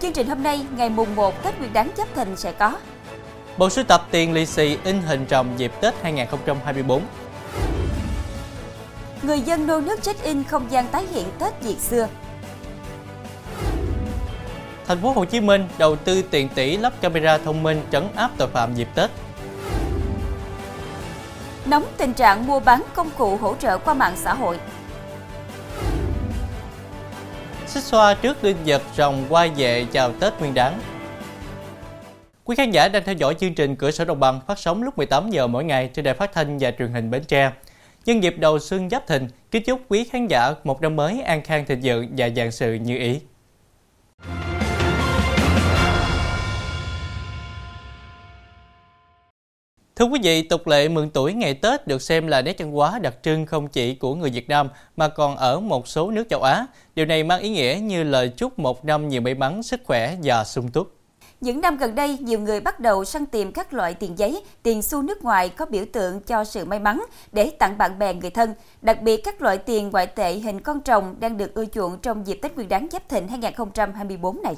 Chương trình hôm nay, ngày mùng 1 Tết Nguyên đán Giáp Thìn sẽ có. Bộ sưu tập tiền lì xì in hình rồng dịp Tết 2024 Người dân nô nước check-in không gian tái hiện Tết Việt xưa. Thành phố Hồ Chí Minh đầu tư tiền tỷ lắp camera thông minh trấn áp tội phạm dịp Tết. Nóng tình trạng mua bán công cụ hỗ trợ qua mạng xã hội Xích xoa trước linh vật rồng qua về chào Tết Nguyên đán. Quý khán giả đang theo dõi chương trình Cửa sổ Đồng bằng phát sóng lúc 18 giờ mỗi ngày trên đài phát thanh và truyền hình Bến Tre. Nhân dịp đầu xuân Giáp Thìn, kính chúc quý khán giả một năm mới an khang thịnh vượng và vạn sự như ý. Thưa quý vị, tục lệ mừng tuổi ngày Tết được xem là nét văn hóa đặc trưng không chỉ của người Việt Nam mà còn ở một số nước châu Á. Điều này mang ý nghĩa như lời chúc một năm nhiều may mắn, sức khỏe và sung túc. Những năm gần đây, nhiều người bắt đầu săn tìm các loại tiền giấy, tiền xu nước ngoài có biểu tượng cho sự may mắn để tặng bạn bè người thân. Đặc biệt các loại tiền ngoại tệ hình con rồng đang được ưa chuộng trong dịp Tết Nguyên đán Giáp Thìn 2024 này.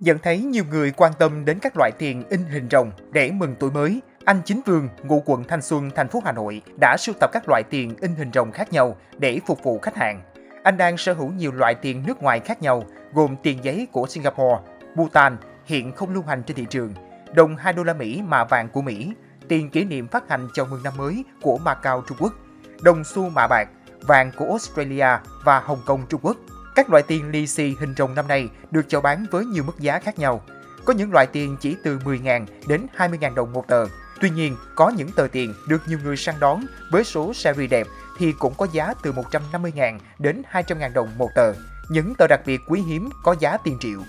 Nhận thấy nhiều người quan tâm đến các loại tiền in hình rồng để mừng tuổi mới, anh Chính Vương, ngụ quận Thanh Xuân, thành phố Hà Nội đã sưu tập các loại tiền in hình rồng khác nhau để phục vụ khách hàng. Anh đang sở hữu nhiều loại tiền nước ngoài khác nhau, gồm tiền giấy của Singapore, Bhutan hiện không lưu hành trên thị trường, đồng 2 đô la Mỹ mà vàng của Mỹ, tiền kỷ niệm phát hành chào mừng năm mới của Macau Trung Quốc, đồng xu mạ bạc, vàng của Australia và Hồng Kông Trung Quốc. Các loại tiền lì xì hình rồng năm nay được chào bán với nhiều mức giá khác nhau. Có những loại tiền chỉ từ 10.000 đến 20.000 đồng một tờ, Tuy nhiên, có những tờ tiền được nhiều người săn đón với số series đẹp thì cũng có giá từ 150.000 đến 200.000 đồng một tờ. Những tờ đặc biệt quý hiếm có giá tiền triệu.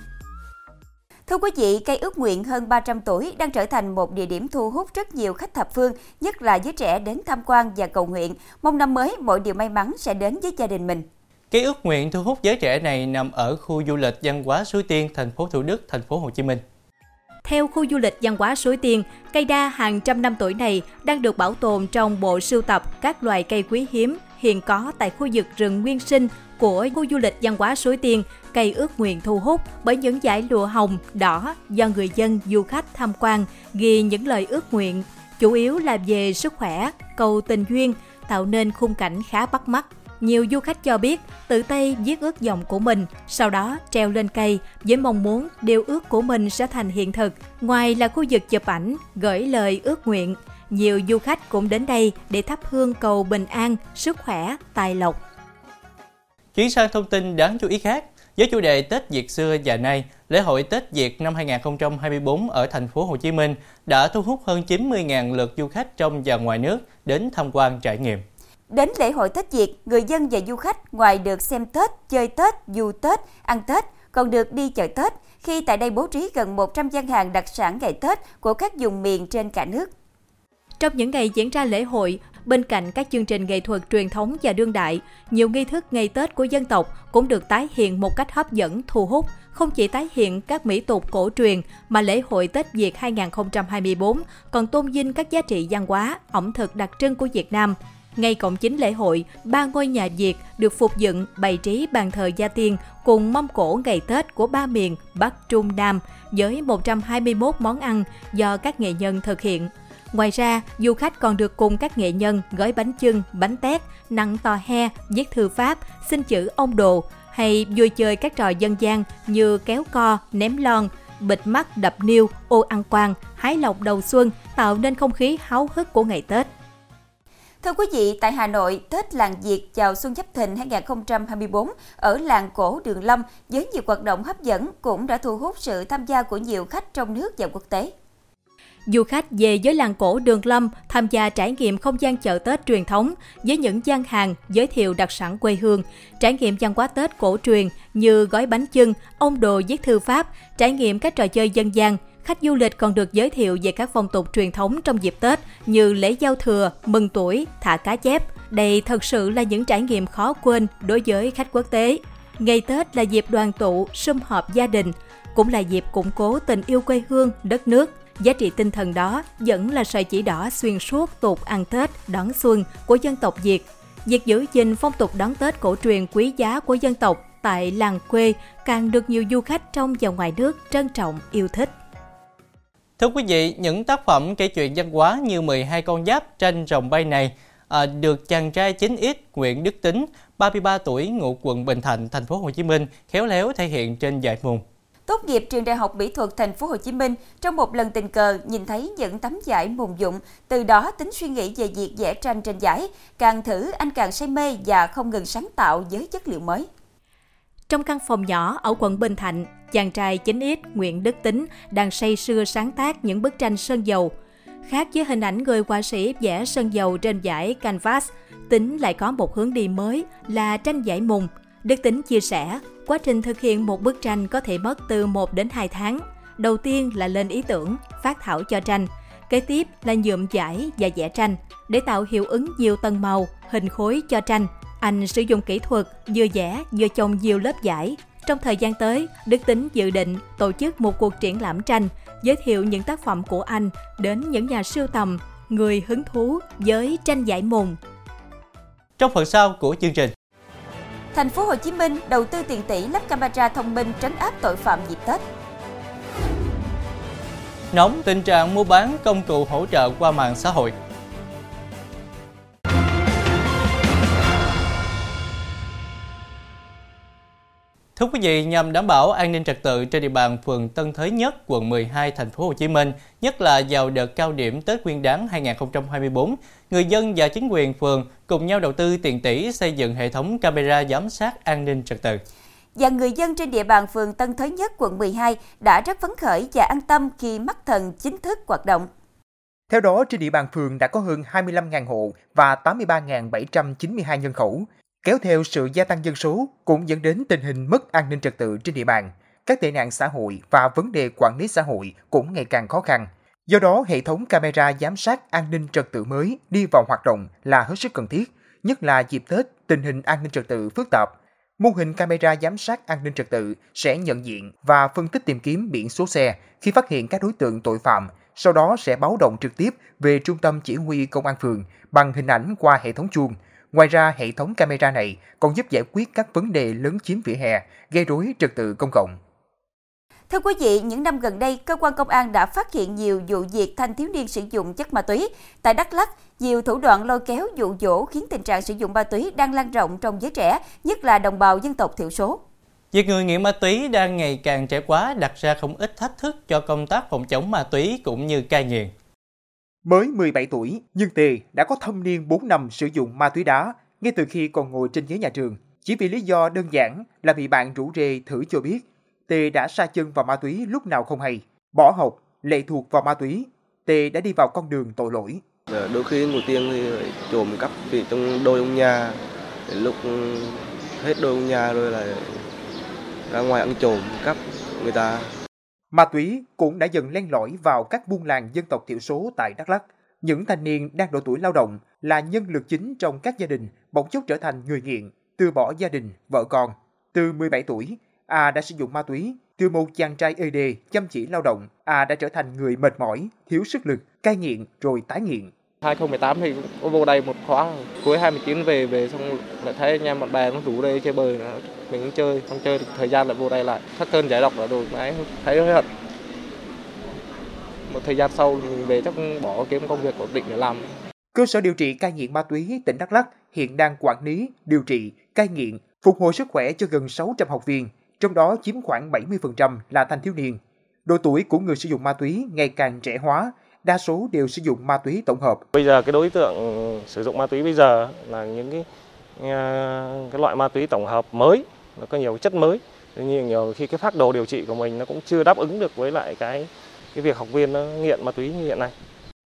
Thưa quý vị, cây ước nguyện hơn 300 tuổi đang trở thành một địa điểm thu hút rất nhiều khách thập phương, nhất là giới trẻ đến tham quan và cầu nguyện. Mong năm mới mọi điều may mắn sẽ đến với gia đình mình. Cây ước nguyện thu hút giới trẻ này nằm ở khu du lịch văn hóa Suối Tiên, thành phố Thủ Đức, thành phố Hồ Chí Minh. Theo khu du lịch văn hóa Suối Tiên, cây đa hàng trăm năm tuổi này đang được bảo tồn trong bộ sưu tập các loài cây quý hiếm hiện có tại khu vực rừng nguyên sinh của khu du lịch văn hóa Suối Tiên, cây ước nguyện thu hút bởi những dải lụa hồng, đỏ do người dân, du khách tham quan ghi những lời ước nguyện, chủ yếu là về sức khỏe, cầu tình duyên, tạo nên khung cảnh khá bắt mắt. Nhiều du khách cho biết tự tay viết ước vọng của mình, sau đó treo lên cây với mong muốn điều ước của mình sẽ thành hiện thực. Ngoài là khu vực chụp ảnh, gửi lời ước nguyện, nhiều du khách cũng đến đây để thắp hương cầu bình an, sức khỏe, tài lộc. Chuyển sang thông tin đáng chú ý khác, với chủ đề Tết Việt xưa và nay, lễ hội Tết Việt năm 2024 ở thành phố Hồ Chí Minh đã thu hút hơn 90.000 lượt du khách trong và ngoài nước đến tham quan trải nghiệm. Đến lễ hội Tết Việt, người dân và du khách ngoài được xem Tết, chơi Tết, du Tết, ăn Tết, còn được đi chợ Tết khi tại đây bố trí gần 100 gian hàng đặc sản ngày Tết của các vùng miền trên cả nước. Trong những ngày diễn ra lễ hội, bên cạnh các chương trình nghệ thuật truyền thống và đương đại, nhiều nghi thức ngày Tết của dân tộc cũng được tái hiện một cách hấp dẫn, thu hút. Không chỉ tái hiện các mỹ tục cổ truyền mà lễ hội Tết Việt 2024 còn tôn vinh các giá trị văn hóa, ẩm thực đặc trưng của Việt Nam, ngay cổng chính lễ hội, ba ngôi nhà Việt được phục dựng bày trí bàn thờ gia tiên cùng mâm cổ ngày Tết của ba miền Bắc, Trung, Nam với 121 món ăn do các nghệ nhân thực hiện. Ngoài ra, du khách còn được cùng các nghệ nhân gói bánh chưng, bánh tét, nặng tò he, viết thư pháp, xin chữ ông đồ hay vui chơi các trò dân gian như kéo co, ném lon, bịt mắt đập niêu, ô ăn quan, hái lộc đầu xuân tạo nên không khí háo hức của ngày Tết. Thưa quý vị, tại Hà Nội, Tết làng Việt chào Xuân Giáp Thìn 2024 ở làng cổ Đường Lâm với nhiều hoạt động hấp dẫn cũng đã thu hút sự tham gia của nhiều khách trong nước và quốc tế. Du khách về với làng cổ Đường Lâm tham gia trải nghiệm không gian chợ Tết truyền thống với những gian hàng giới thiệu đặc sản quê hương, trải nghiệm văn hóa Tết cổ truyền như gói bánh chưng, ông đồ viết thư pháp, trải nghiệm các trò chơi dân gian, khách du lịch còn được giới thiệu về các phong tục truyền thống trong dịp Tết như lễ giao thừa, mừng tuổi, thả cá chép. Đây thật sự là những trải nghiệm khó quên đối với khách quốc tế. Ngày Tết là dịp đoàn tụ, sum họp gia đình, cũng là dịp củng cố tình yêu quê hương, đất nước. Giá trị tinh thần đó vẫn là sợi chỉ đỏ xuyên suốt tục ăn Tết, đón xuân của dân tộc Việt. Việc giữ gìn phong tục đón Tết cổ truyền quý giá của dân tộc tại làng quê càng được nhiều du khách trong và ngoài nước trân trọng yêu thích. Thưa quý vị, những tác phẩm kể chuyện văn hóa như 12 con giáp tranh rồng bay này à, được chàng trai 9X Nguyễn Đức Tính, 33 tuổi, ngụ quận Bình Thạnh, thành phố Hồ Chí Minh, khéo léo thể hiện trên giải mùng. Tốt nghiệp trường Đại học Mỹ thuật Thành phố Hồ Chí Minh, trong một lần tình cờ nhìn thấy những tấm giải mùng dụng, từ đó tính suy nghĩ về việc vẽ tranh trên giải, càng thử anh càng say mê và không ngừng sáng tạo với chất liệu mới. Trong căn phòng nhỏ ở quận Bình Thạnh, chàng trai chính ít Nguyễn Đức Tính đang say sưa sáng tác những bức tranh sơn dầu. Khác với hình ảnh người họa sĩ vẽ sơn dầu trên giải canvas, Tính lại có một hướng đi mới là tranh giải mùng. Đức Tính chia sẻ, quá trình thực hiện một bức tranh có thể mất từ 1 đến 2 tháng. Đầu tiên là lên ý tưởng, phát thảo cho tranh. Kế tiếp là nhuộm giải và vẽ tranh để tạo hiệu ứng nhiều tầng màu, hình khối cho tranh. Anh sử dụng kỹ thuật vừa vẽ vừa chồng nhiều lớp giải. Trong thời gian tới, Đức Tính dự định tổ chức một cuộc triển lãm tranh, giới thiệu những tác phẩm của anh đến những nhà sưu tầm, người hứng thú với tranh giải mùng. Trong phần sau của chương trình, Thành phố Hồ Chí Minh đầu tư tiền tỷ lắp camera thông minh trấn áp tội phạm dịp Tết. nóng tình trạng mua bán công cụ hỗ trợ qua mạng xã hội. Thưa quý vị, nhằm đảm bảo an ninh trật tự trên địa bàn phường Tân Thới Nhất, quận 12, thành phố Hồ Chí Minh, nhất là vào đợt cao điểm Tết Nguyên đán 2024, người dân và chính quyền phường cùng nhau đầu tư tiền tỷ xây dựng hệ thống camera giám sát an ninh trật tự. Và người dân trên địa bàn phường Tân Thới Nhất, quận 12 đã rất phấn khởi và an tâm khi mắt thần chính thức hoạt động. Theo đó, trên địa bàn phường đã có hơn 25.000 hộ và 83.792 nhân khẩu. Kéo theo sự gia tăng dân số cũng dẫn đến tình hình mất an ninh trật tự trên địa bàn. Các tệ nạn xã hội và vấn đề quản lý xã hội cũng ngày càng khó khăn. Do đó, hệ thống camera giám sát an ninh trật tự mới đi vào hoạt động là hết sức cần thiết, nhất là dịp Tết, tình hình an ninh trật tự phức tạp. Mô hình camera giám sát an ninh trật tự sẽ nhận diện và phân tích tìm kiếm biển số xe khi phát hiện các đối tượng tội phạm, sau đó sẽ báo động trực tiếp về trung tâm chỉ huy công an phường bằng hình ảnh qua hệ thống chuông. Ngoài ra, hệ thống camera này còn giúp giải quyết các vấn đề lớn chiếm vỉa hè, gây rối trật tự công cộng. Thưa quý vị, những năm gần đây, cơ quan công an đã phát hiện nhiều vụ việc thanh thiếu niên sử dụng chất ma túy. Tại Đắk Lắk, nhiều thủ đoạn lôi kéo dụ dỗ khiến tình trạng sử dụng ma túy đang lan rộng trong giới trẻ, nhất là đồng bào dân tộc thiểu số. Việc người nghiện ma túy đang ngày càng trẻ quá đặt ra không ít thách thức cho công tác phòng chống ma túy cũng như cai nghiện. Mới 17 tuổi, nhưng Tề đã có thâm niên 4 năm sử dụng ma túy đá ngay từ khi còn ngồi trên ghế nhà trường. Chỉ vì lý do đơn giản là bị bạn rủ rê thử cho biết, Tề đã sa chân vào ma túy lúc nào không hay. Bỏ học, lệ thuộc vào ma túy, Tề đã đi vào con đường tội lỗi. Đôi khi ngồi tiền thì trộm cắp vì trong đôi ông nhà, lúc hết đôi ông nhà rồi là ra ngoài ăn trộm cắp người ta Ma túy cũng đã dần len lỏi vào các buôn làng dân tộc thiểu số tại Đắk Lắk. Những thanh niên đang độ tuổi lao động là nhân lực chính trong các gia đình bỗng chốc trở thành người nghiện, từ bỏ gia đình, vợ con. Từ 17 tuổi, A đã sử dụng ma túy. Từ một chàng trai ê đê, chăm chỉ lao động, A đã trở thành người mệt mỏi, thiếu sức lực, cai nghiện rồi tái nghiện. 2018 thì vô đây một khóa cuối 29 về về xong lại thấy anh em bạn bè nó rủ đây chơi bời mình cũng chơi không chơi thời gian lại vô đây lại thắt cơn giải độc là rồi máy thấy hối hận một thời gian sau mình về chắc bỏ kiếm công việc ổn định để làm Cơ sở điều trị cai nghiện ma túy tỉnh Đắk Lắk hiện đang quản lý, điều trị, cai nghiện, phục hồi sức khỏe cho gần 600 học viên, trong đó chiếm khoảng 70% là thanh thiếu niên. Độ tuổi của người sử dụng ma túy ngày càng trẻ hóa, đa số đều sử dụng ma túy tổng hợp. Bây giờ cái đối tượng sử dụng ma túy bây giờ là những cái cái loại ma túy tổng hợp mới, nó có nhiều chất mới. Tuy nhiên nhiều khi cái phác đồ điều trị của mình nó cũng chưa đáp ứng được với lại cái cái việc học viên nó nghiện ma túy như hiện nay.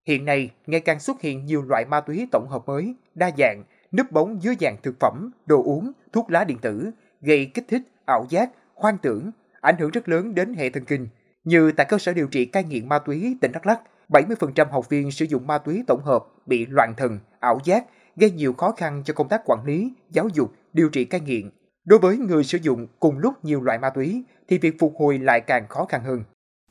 Hiện nay, ngày càng xuất hiện nhiều loại ma túy tổng hợp mới, đa dạng, núp bóng dưới dạng thực phẩm, đồ uống, thuốc lá điện tử, gây kích thích, ảo giác, hoang tưởng, ảnh hưởng rất lớn đến hệ thần kinh. Như tại cơ sở điều trị cai nghiện ma túy tỉnh Đắk Lắk, 70% học viên sử dụng ma túy tổng hợp bị loạn thần, ảo giác, gây nhiều khó khăn cho công tác quản lý, giáo dục, điều trị cai nghiện. Đối với người sử dụng cùng lúc nhiều loại ma túy thì việc phục hồi lại càng khó khăn hơn.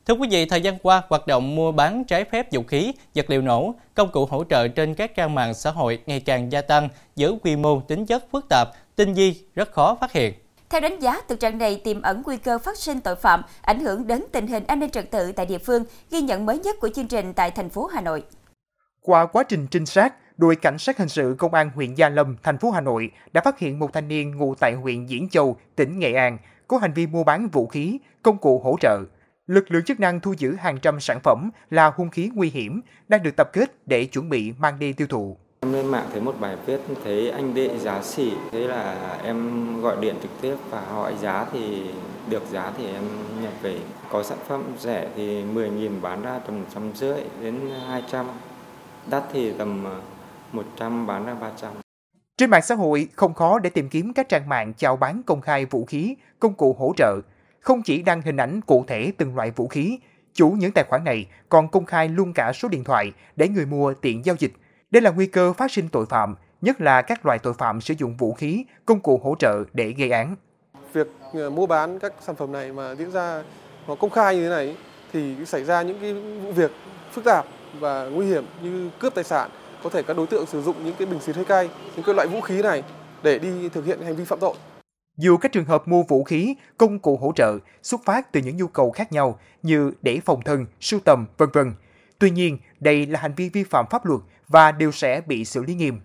Thưa quý vị, thời gian qua, hoạt động mua bán trái phép vũ khí, vật liệu nổ, công cụ hỗ trợ trên các trang mạng xã hội ngày càng gia tăng với quy mô tính chất phức tạp, tinh vi, rất khó phát hiện. Theo đánh giá, thực trạng này tiềm ẩn nguy cơ phát sinh tội phạm, ảnh hưởng đến tình hình an ninh trật tự tại địa phương, ghi nhận mới nhất của chương trình tại thành phố Hà Nội. Qua quá trình trinh sát, đội cảnh sát hình sự công an huyện Gia Lâm, thành phố Hà Nội đã phát hiện một thanh niên ngụ tại huyện Diễn Châu, tỉnh Nghệ An có hành vi mua bán vũ khí, công cụ hỗ trợ. Lực lượng chức năng thu giữ hàng trăm sản phẩm là hung khí nguy hiểm đang được tập kết để chuẩn bị mang đi tiêu thụ. Em lên mạng thấy một bài viết thấy anh đệ giá xỉ, thế là em gọi điện trực tiếp và hỏi giá thì được giá thì em nhập về. Có sản phẩm rẻ thì 10.000 bán ra tầm trăm rưỡi đến 200, đắt thì tầm 100 bán ra 300. Trên mạng xã hội không khó để tìm kiếm các trang mạng chào bán công khai vũ khí, công cụ hỗ trợ. Không chỉ đăng hình ảnh cụ thể từng loại vũ khí, chủ những tài khoản này còn công khai luôn cả số điện thoại để người mua tiện giao dịch. Đây là nguy cơ phát sinh tội phạm, nhất là các loại tội phạm sử dụng vũ khí, công cụ hỗ trợ để gây án. Việc ờ, mua bán các sản phẩm này mà diễn ra nó công khai như thế này thì xảy ra những cái vụ việc phức tạp và nguy hiểm như cướp tài sản, có thể các đối tượng sử dụng những cái bình xịt hơi cay, những cái loại vũ khí này để đi thực hiện hành vi phạm tội. Dù các trường hợp mua vũ khí, công cụ hỗ trợ xuất phát từ những nhu cầu khác nhau như để phòng thân, sưu tầm, vân vân. Tuy nhiên, đây là hành vi vi phạm pháp luật và đều sẽ bị xử lý nghiêm.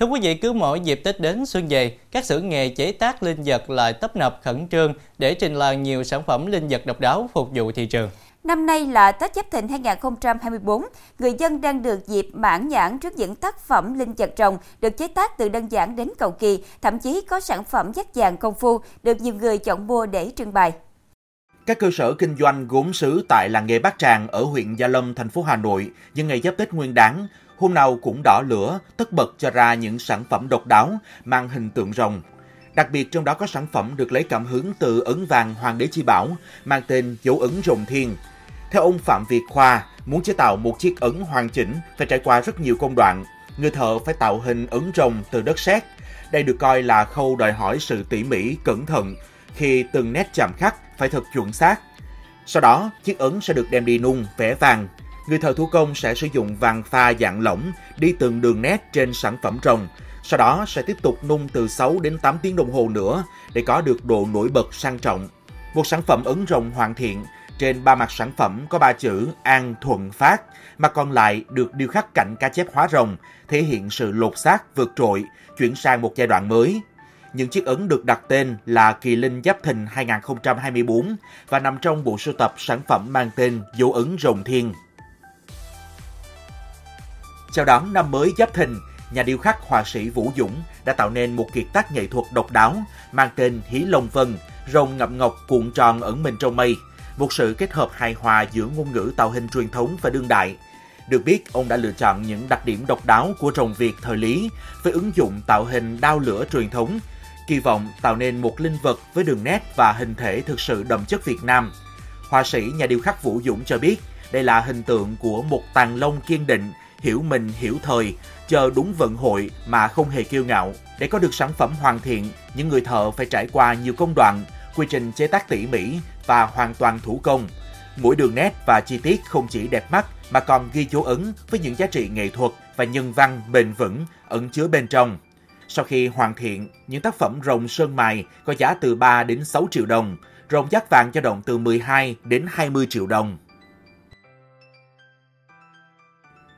Thưa quý vị, cứ mỗi dịp Tết đến xuân về, các xưởng nghề chế tác linh vật lại tấp nập khẩn trương để trình làng nhiều sản phẩm linh vật độc đáo phục vụ thị trường. Năm nay là Tết Giáp Thìn 2024, người dân đang được dịp mãn nhãn trước những tác phẩm linh vật trồng được chế tác từ đơn giản đến cầu kỳ, thậm chí có sản phẩm dắt vàng công phu được nhiều người chọn mua để trưng bày. Các cơ sở kinh doanh gốm sứ tại làng nghề Bát Tràng ở huyện Gia Lâm, thành phố Hà Nội, nhân ngày giáp Tết Nguyên đán, hôm nào cũng đỏ lửa, tất bật cho ra những sản phẩm độc đáo mang hình tượng rồng. Đặc biệt trong đó có sản phẩm được lấy cảm hứng từ ấn vàng Hoàng đế Chi Bảo, mang tên dấu ấn rồng thiên. Theo ông Phạm Việt Khoa, muốn chế tạo một chiếc ấn hoàn chỉnh phải trải qua rất nhiều công đoạn. Người thợ phải tạo hình ấn rồng từ đất sét. Đây được coi là khâu đòi hỏi sự tỉ mỉ, cẩn thận khi từng nét chạm khắc phải thật chuẩn xác. Sau đó, chiếc ấn sẽ được đem đi nung, vẽ vàng. Người thợ thủ công sẽ sử dụng vàng pha dạng lỏng đi từng đường nét trên sản phẩm rồng. Sau đó sẽ tiếp tục nung từ 6 đến 8 tiếng đồng hồ nữa để có được độ nổi bật sang trọng. Một sản phẩm ấn rồng hoàn thiện trên ba mặt sản phẩm có ba chữ An Thuận Phát, mà còn lại được điêu khắc cảnh cá chép hóa rồng, thể hiện sự lột xác vượt trội, chuyển sang một giai đoạn mới. Những chiếc ấn được đặt tên là Kỳ Linh Giáp Thìn 2024 và nằm trong bộ sưu tập sản phẩm mang tên Dấu ấn rồng thiên. Chào đón năm mới Giáp Thìn, nhà điêu khắc họa sĩ Vũ Dũng đã tạo nên một kiệt tác nghệ thuật độc đáo mang tên Hí Long Vân, rồng ngậm ngọc cuộn tròn ẩn mình trong mây, một sự kết hợp hài hòa giữa ngôn ngữ tạo hình truyền thống và đương đại. Được biết, ông đã lựa chọn những đặc điểm độc đáo của rồng Việt thời Lý với ứng dụng tạo hình đao lửa truyền thống, kỳ vọng tạo nên một linh vật với đường nét và hình thể thực sự đậm chất Việt Nam. Họa sĩ nhà điêu khắc Vũ Dũng cho biết, đây là hình tượng của một tàn long kiên định, hiểu mình hiểu thời, chờ đúng vận hội mà không hề kiêu ngạo. Để có được sản phẩm hoàn thiện, những người thợ phải trải qua nhiều công đoạn, quy trình chế tác tỉ mỉ và hoàn toàn thủ công. Mỗi đường nét và chi tiết không chỉ đẹp mắt mà còn ghi dấu ấn với những giá trị nghệ thuật và nhân văn bền vững ẩn chứa bên trong. Sau khi hoàn thiện, những tác phẩm rồng sơn mài có giá từ 3 đến 6 triệu đồng, rồng giác vàng dao động từ 12 đến 20 triệu đồng.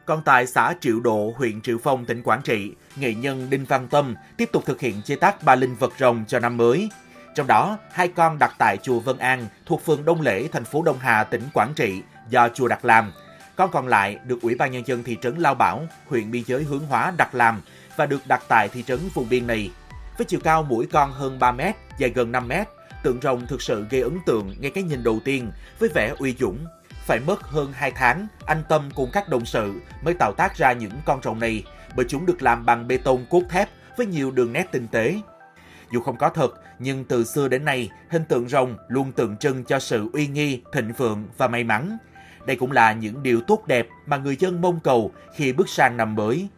Còn tại xã Triệu Độ, huyện Triệu Phong, tỉnh Quảng Trị, nghệ nhân Đinh Văn Tâm tiếp tục thực hiện chế tác ba linh vật rồng cho năm mới. Trong đó, hai con đặt tại chùa Vân An thuộc phường Đông Lễ, thành phố Đông Hà, tỉnh Quảng Trị do chùa đặt làm. Con còn lại được Ủy ban Nhân dân thị trấn Lao Bảo, huyện biên giới hướng hóa đặt làm và được đặt tại thị trấn vùng biên này. Với chiều cao mỗi con hơn 3 mét, dài gần 5 mét, tượng rồng thực sự gây ấn tượng ngay cái nhìn đầu tiên với vẻ uy dũng. Phải mất hơn 2 tháng, anh Tâm cùng các đồng sự mới tạo tác ra những con rồng này bởi chúng được làm bằng bê tông cốt thép với nhiều đường nét tinh tế. Dù không có thật, nhưng từ xưa đến nay, hình tượng rồng luôn tượng trưng cho sự uy nghi, thịnh vượng và may mắn. Đây cũng là những điều tốt đẹp mà người dân mong cầu khi bước sang năm mới.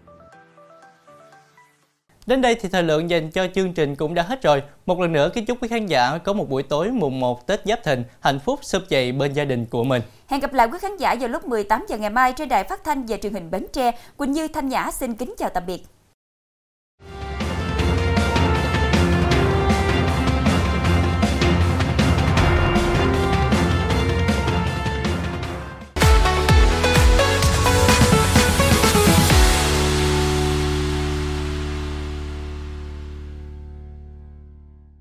Đến đây thì thời lượng dành cho chương trình cũng đã hết rồi. Một lần nữa, kính chúc quý khán giả có một buổi tối mùng 1 Tết Giáp Thìn, hạnh phúc sum vầy bên gia đình của mình. Hẹn gặp lại quý khán giả vào lúc 18 giờ ngày mai trên đài phát thanh và truyền hình Bến Tre. Quỳnh Như, Thanh Nhã xin kính chào tạm biệt.